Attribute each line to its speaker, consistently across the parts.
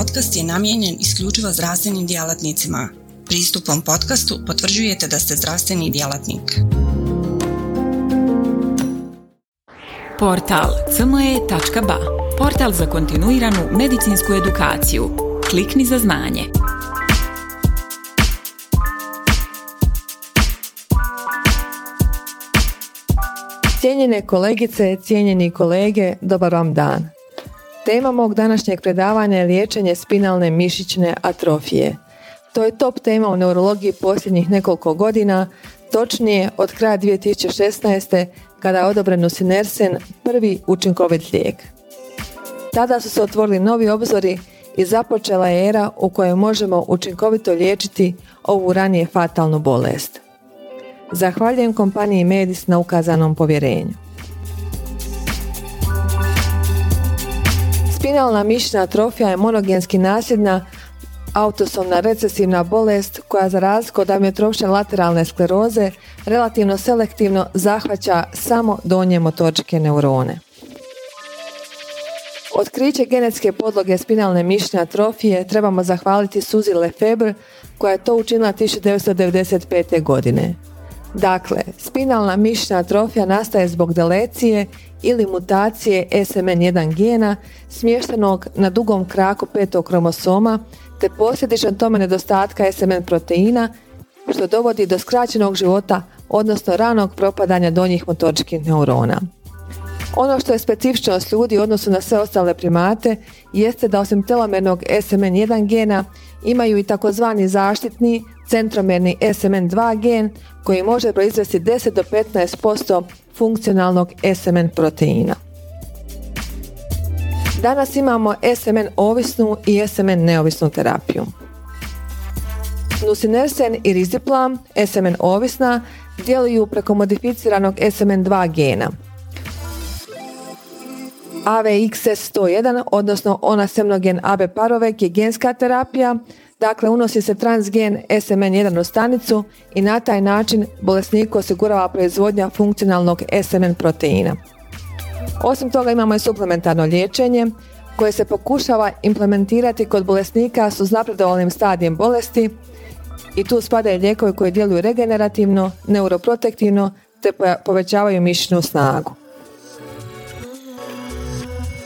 Speaker 1: podcast je namijenjen isključivo zdravstvenim djelatnicima. Pristupom podcastu potvrđujete da ste zdravstveni djelatnik.
Speaker 2: Portal cme.ba Portal za kontinuiranu medicinsku edukaciju. Klikni za znanje.
Speaker 3: Cijenjene kolegice, cijenjeni kolege, dobar vam dan. Tema mog današnjeg predavanja je liječenje spinalne mišićne atrofije. To je top tema u neurologiji posljednjih nekoliko godina, točnije od kraja 2016. kada je odobren Nusinersen prvi učinkovit lijek. Tada su se otvorili novi obzori i započela je era u kojoj možemo učinkovito liječiti ovu ranije fatalnu bolest. Zahvaljujem kompaniji Medis na ukazanom povjerenju. Spinalna mišićna atrofija je monogenski nasljedna autosomna recesivna bolest koja za razliku od amiotrofične lateralne skleroze relativno selektivno zahvaća samo donje motoričke neurone. Otkriće genetske podloge spinalne mišićne atrofije trebamo zahvaliti Suzi Lefebvre koja je to učinila 1995. godine. Dakle, spinalna mišićna atrofija nastaje zbog delecije ili mutacije SMN1 gena smještenog na dugom kraku petog kromosoma te posljedično tome nedostatka SMN proteina što dovodi do skraćenog života odnosno ranog propadanja donjih motoričkih neurona. Ono što je specifičnost ljudi u odnosu na sve ostale primate jeste da osim telomernog SMN1 gena imaju i takozvani zaštitni centromerni SMN2 gen koji može proizvesti 10 do 15% funkcionalnog SMN proteina. Danas imamo SMN ovisnu i SMN neovisnu terapiju. Nusinersen i riziplam, SMN ovisna, djeluju preko modificiranog SMN2 gena. AVXS101, odnosno onasemnogen AB parovek je genska terapija Dakle, unosi se transgen SMN1 u stanicu i na taj način bolesniku osigurava proizvodnja funkcionalnog SMN proteina. Osim toga imamo i suplementarno liječenje koje se pokušava implementirati kod bolesnika s uznapredovalnim stadijem bolesti i tu spadaju lijekovi koji djeluju regenerativno, neuroprotektivno te povećavaju mišićnu snagu.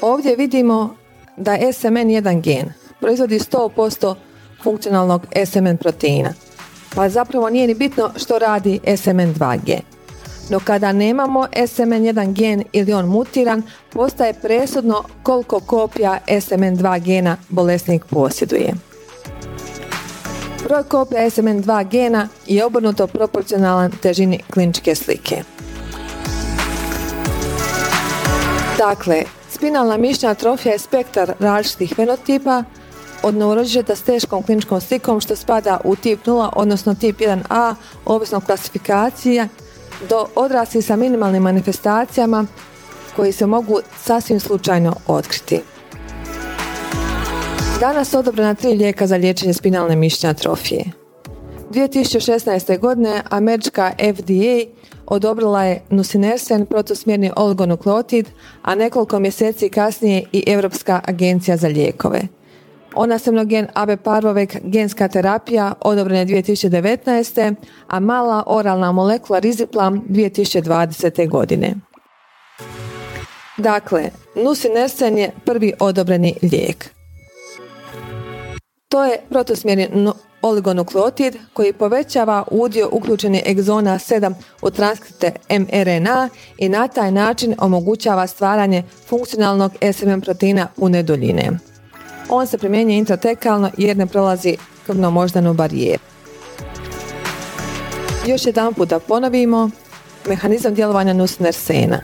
Speaker 3: Ovdje vidimo da SMN1 gen proizvodi 100% funkcionalnog SMN proteina. Pa zapravo nije ni bitno što radi SMN2 gen. No kada nemamo SMN1 gen ili on mutiran, postaje presudno koliko kopija SMN2 gena bolesnik posjeduje. Broj kopija SMN2 gena je obrnuto proporcionalan težini kliničke slike. Dakle, spinalna mišićna atrofija je spektar različitih fenotipa od novorođeta s teškom kliničkom slikom što spada u tip 0, odnosno tip 1a, ovisno klasifikacija, do odrasli sa minimalnim manifestacijama koji se mogu sasvim slučajno otkriti. Danas odobrena tri lijeka za liječenje spinalne mišićne atrofije. 2016. godine američka FDA odobrila je nusinersen protusmjerni oligonukleotid, a nekoliko mjeseci kasnije i Europska agencija za lijekove. Onasemnogen AB Parvovek genska terapija odobrena 2019. a mala oralna molekula Riziplam 2020. godine. Dakle, nusinersen je prvi odobreni lijek. To je protusmjerni oligonukleotid koji povećava udio uključeni egzona 7 u transkripte mRNA i na taj način omogućava stvaranje funkcionalnog SMM proteina pune duljine. On se primjenjuje intratekalno jer ne prolazi krvno-moždanu barijeru. Još jedan put da ponovimo, mehanizam djelovanja nusinersena.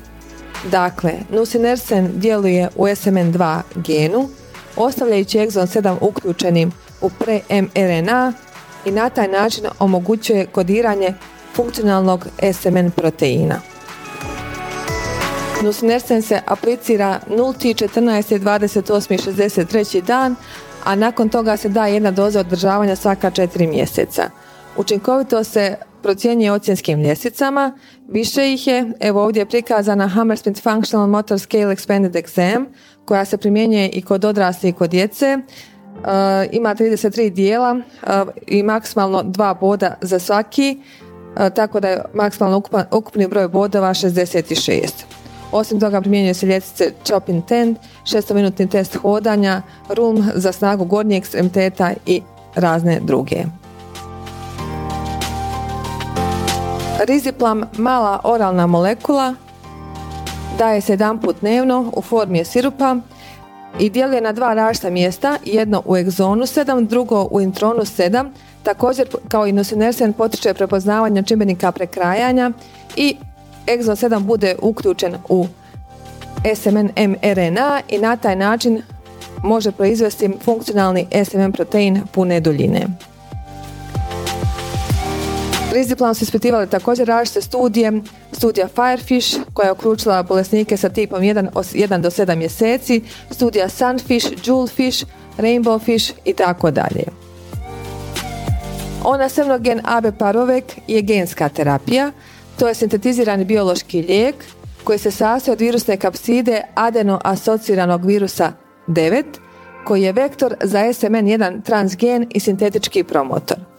Speaker 3: Dakle, nusinersen djeluje u SMN2 genu, ostavljajući egzon 7 uključenim u pre-mRNA i na taj način omogućuje kodiranje funkcionalnog SMN proteina. Nusinersen se aplicira 0, 14, 28 i 63 dan, a nakon toga se da jedna doza održavanja svaka 4 mjeseca. Učinkovito se procjenjuje ocjenskim ljestvicama, više ih je, evo ovdje je prikazana Hammersmith Functional Motor Scale Expanded Exam, koja se primjenjuje i kod odraslih i kod djece, ima 33 dijela i maksimalno dva boda za svaki, tako da je maksimalno ukupni broj bodova 66. Osim toga primjenjuje se ljestvice chop in ten, šestominutni test hodanja, rum za snagu gornjeg ekstremiteta i razne druge. Riziplam mala oralna molekula daje se jedan put dnevno u formi sirupa i djeluje na dva različita mjesta, jedno u egzonu 7, drugo u intronu 7. Također kao i nusinersen potiče prepoznavanje čimbenika prekrajanja i egzon 7 bude uključen u SMN mRNA i na taj način može proizvesti funkcionalni SMN protein pune duljine. Riziplan su ispitivali također različite studije, studija Firefish koja je uključila bolesnike sa tipom 1, 1 do 7 mjeseci, studija Sunfish, Jewelfish, Rainbowfish i tako dalje. Ona semnogen AB parovek je genska terapija, to je sintetizirani biološki lijek koji se sastoji od virusne kapside adeno-asociranog virusa 9 koji je vektor za SMN1 transgen i sintetički promotor.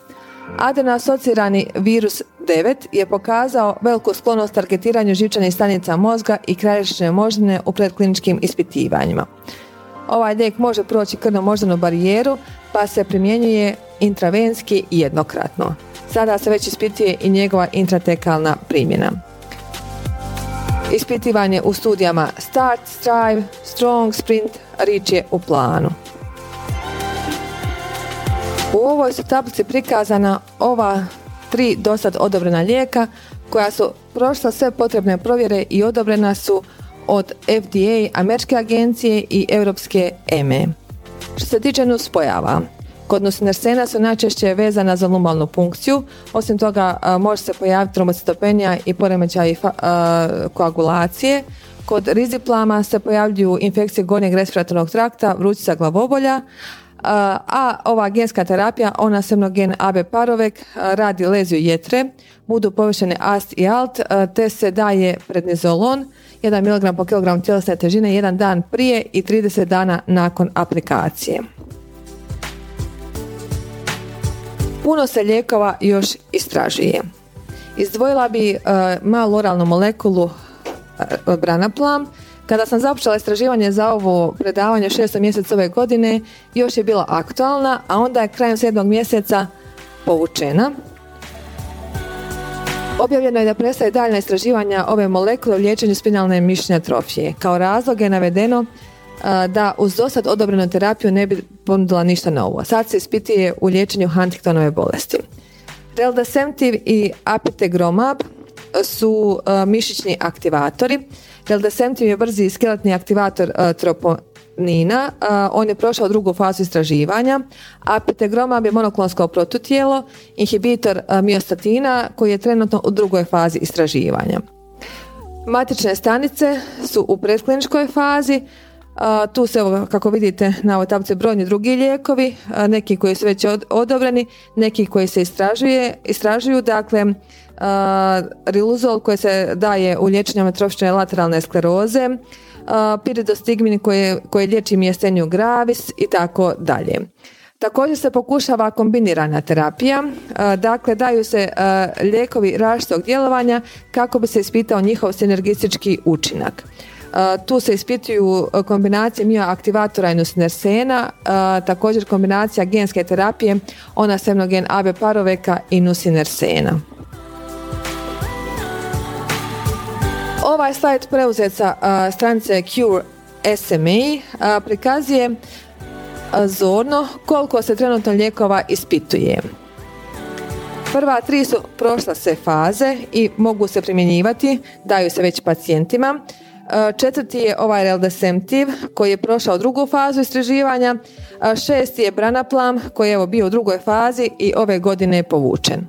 Speaker 3: Adeno-asocirani virus 9 je pokazao veliku sklonost targetiranju živčanih stanica mozga i kralježnične moždine u predkliničkim ispitivanjima. Ovaj lijek može proći krvno-moždanu barijeru pa se primjenjuje intravenski jednokratno. Sada se već ispituje i njegova intratekalna primjena. Ispitivanje u studijama Start, Strive, Strong, Sprint, Reach je u planu. U ovoj su tablici prikazana ova tri dosad odobrena lijeka koja su prošla sve potrebne provjere i odobrena su od FDA, Američke agencije i Europske EME. Što se tiče nuspojava, kod nusinersena su najčešće vezana za lumbalnu funkciju, osim toga može se pojaviti trombocitopenija i poremećaj koagulacije. Kod riziplama se pojavljuju infekcije gornjeg respiratornog trakta, vrućica glavobolja, a ova genska terapija, ona semnogen AB parovek, radi leziju jetre, budu povišene ast i alt, te se daje prednizolon, 1 mg po kilogram tjelesne težine jedan dan prije i 30 dana nakon aplikacije. Puno se lijekova još istražuje. Izdvojila bi malu oralnu molekulu branaplam, kada sam započela istraživanje za ovo predavanje 6. mjeseca ove godine, još je bila aktualna, a onda je krajem 7. mjeseca povučena. Objavljeno je da prestaje daljna istraživanja ove molekule u liječenju spinalne mišićne atrofije. Kao razlog je navedeno da uz dosad odobrenu terapiju ne bi ponudila ništa novo. Sad se ispituje u liječenju Huntingtonove bolesti. Reldesemtiv i apitegromab su mišićni aktivatori Reldesemtiv je brzi skeletni aktivator e, troponina, e, on je prošao drugu fazu istraživanja, a je monoklonsko protutijelo, inhibitor e, miostatina koji je trenutno u drugoj fazi istraživanja. Matične stanice su u predkliničkoj fazi, tu se, kako vidite na ovoj tablici, brojni drugi lijekovi, neki koji su već odobreni, neki koji se istražuje, istražuju, dakle, riluzol koji se daje u liječenju atrofične lateralne skleroze, piridostigmin koji, koji liječi mjestenju gravis i tako dalje. Također se pokušava kombinirana terapija, dakle daju se lijekovi različitog djelovanja kako bi se ispitao njihov sinergistički učinak. Tu se ispituju kombinacije mioaktivatora i nusinersena, također kombinacija genske terapije, ona semnogen AB paroveka i nusinersena. Ovaj slajd preuzet sa stranice Cure SMA prikazuje zorno koliko se trenutno lijekova ispituje. Prva tri su prošla sve faze i mogu se primjenjivati, daju se već pacijentima. Četvrti je ovaj reldesemtiv koji je prošao drugu fazu istraživanja. Šesti je branaplam koji je evo bio u drugoj fazi i ove godine je povučen.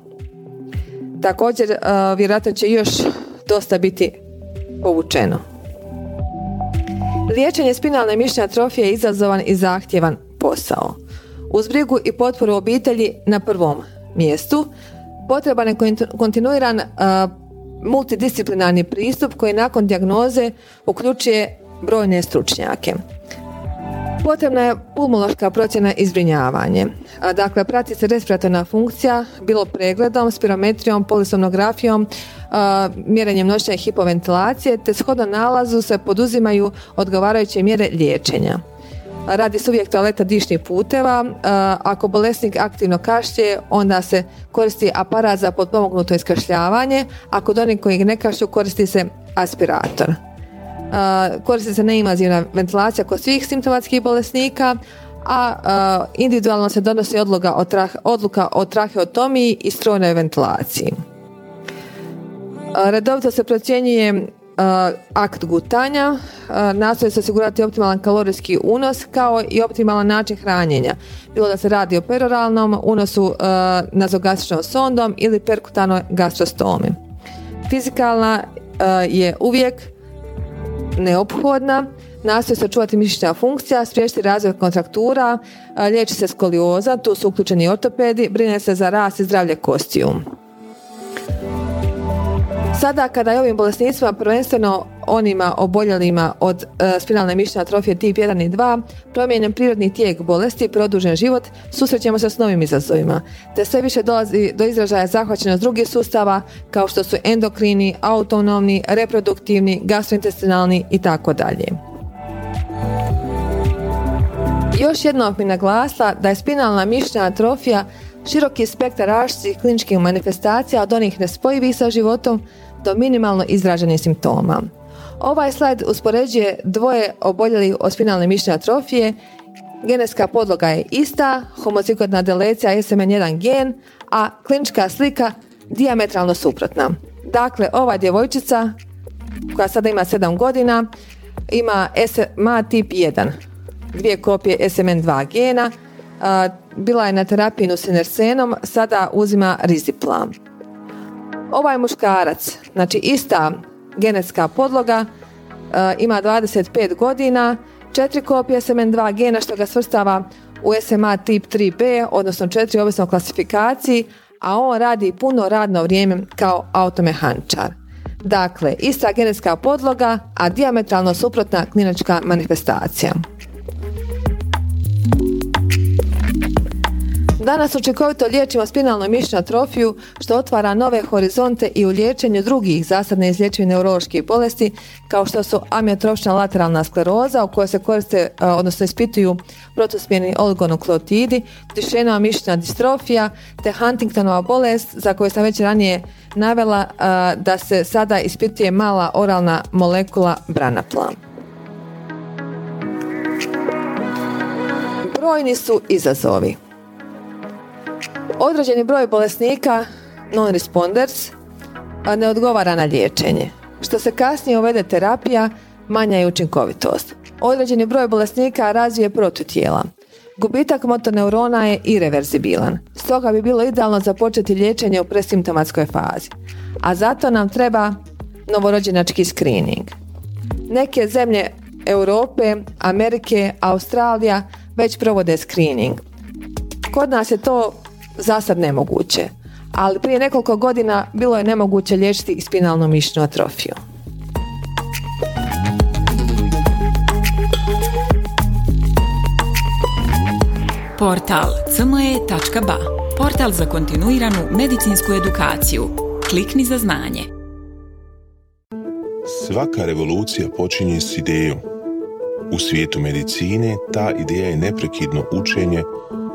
Speaker 3: Također vjerojatno će još dosta biti povučeno. Liječenje spinalne mišićne atrofije je izazovan i zahtjevan posao. Uz brigu i potporu obitelji na prvom mjestu potreban je kontinuiran multidisciplinarni pristup koji nakon dijagnoze uključuje brojne stručnjake. Potrebna je pulmološka procjena i zbrinjavanje. Dakle, prati se respiratorna funkcija, bilo pregledom, spirometrijom, polisomnografijom, mjerenjem noćne hipoventilacije, te shodno nalazu se poduzimaju odgovarajuće mjere liječenja. Radi se toaleta dišnih puteva. Ako bolesnik aktivno kašlje, onda se koristi aparat za potpomognuto iskašljavanje. Ako onih koji ne kašlju, koristi se aspirator. Koristi se neinvazivna ventilacija kod svih simptomatskih bolesnika, a individualno se donosi odluka o, odluka o traheotomiji i strojnoj ventilaciji. Redovito se procjenjuje akt gutanja, nastoji se osigurati optimalan kalorijski unos kao i optimalan način hranjenja. Bilo da se radi o peroralnom unosu nazogastričnom sondom ili perkutanoj gastrostomi. Fizikalna je uvijek neophodna, nastoji se očuvati mišićna funkcija, spriječiti razvoj kontraktura, liječi se skolioza, tu su uključeni ortopedi, brine se za rast i zdravlje kostiju. Sada kada je ovim bolesnicima, prvenstveno onima oboljelima od e, spinalne mišićne atrofije tip 1 i 2, promijenjen prirodni tijek bolesti, produžen život, susrećemo se s novim izazovima, te sve više dolazi do izražaja zahvaćenost drugih sustava kao što su endokrini, autonomni, reproduktivni, gastrointestinalni i tako dalje. Još jednom bi naglasila da je spinalna mišićna atrofija široki spektar različitih kliničkih manifestacija od onih nespojivih sa životom do minimalno izraženih simptoma. Ovaj slajd uspoređuje dvoje oboljelih od spinalne mišićne atrofije. Genetska podloga je ista, homocikotna delecija SMN1 gen, a klinička slika diametralno suprotna. Dakle, ova djevojčica koja sada ima 7 godina ima SMA tip 1, dvije kopije SMN2 gena, bila je na terapiji nusinersenom, sada uzima riziplam. Ovaj muškarac, znači ista genetska podloga, e, ima 25 godina, četiri kopije SMN2 gena što ga svrstava u SMA tip 3b, odnosno četiri ovisno klasifikaciji, a on radi puno radno vrijeme kao automehančar. Dakle, ista genetska podloga, a diametralno suprotna klinička manifestacija. Danas učinkovito liječimo spinalnu mišićnu atrofiju što otvara nove horizonte i u liječenju drugih zasadne izlječivih neuroloških bolesti kao što su amiotrofična lateralna skleroza u kojoj se koriste, e, odnosno ispituju protusmjerni oligonukleotidi, Dušenova mišićna distrofija te Huntingtonova bolest za koju sam već ranije navela e, da se sada ispituje mala oralna molekula branapla. Brojni su izazovi. Određeni broj bolesnika, non-responders, ne odgovara na liječenje. Što se kasnije uvede terapija, manja je učinkovitost. Određeni broj bolesnika razvije protutijela. Gubitak motoneurona je irreverzibilan. Stoga bi bilo idealno započeti liječenje u presimptomatskoj fazi. A zato nam treba novorođenački screening. Neke zemlje Europe, Amerike, Australija već provode screening. Kod nas je to za sad nemoguće, ali prije nekoliko godina bilo je nemoguće liječiti spinalnu mišićnu atrofiju.
Speaker 2: Portal cme.ba Portal za kontinuiranu medicinsku edukaciju. Klikni za znanje.
Speaker 4: Svaka revolucija počinje s idejom. U svijetu medicine ta ideja je neprekidno učenje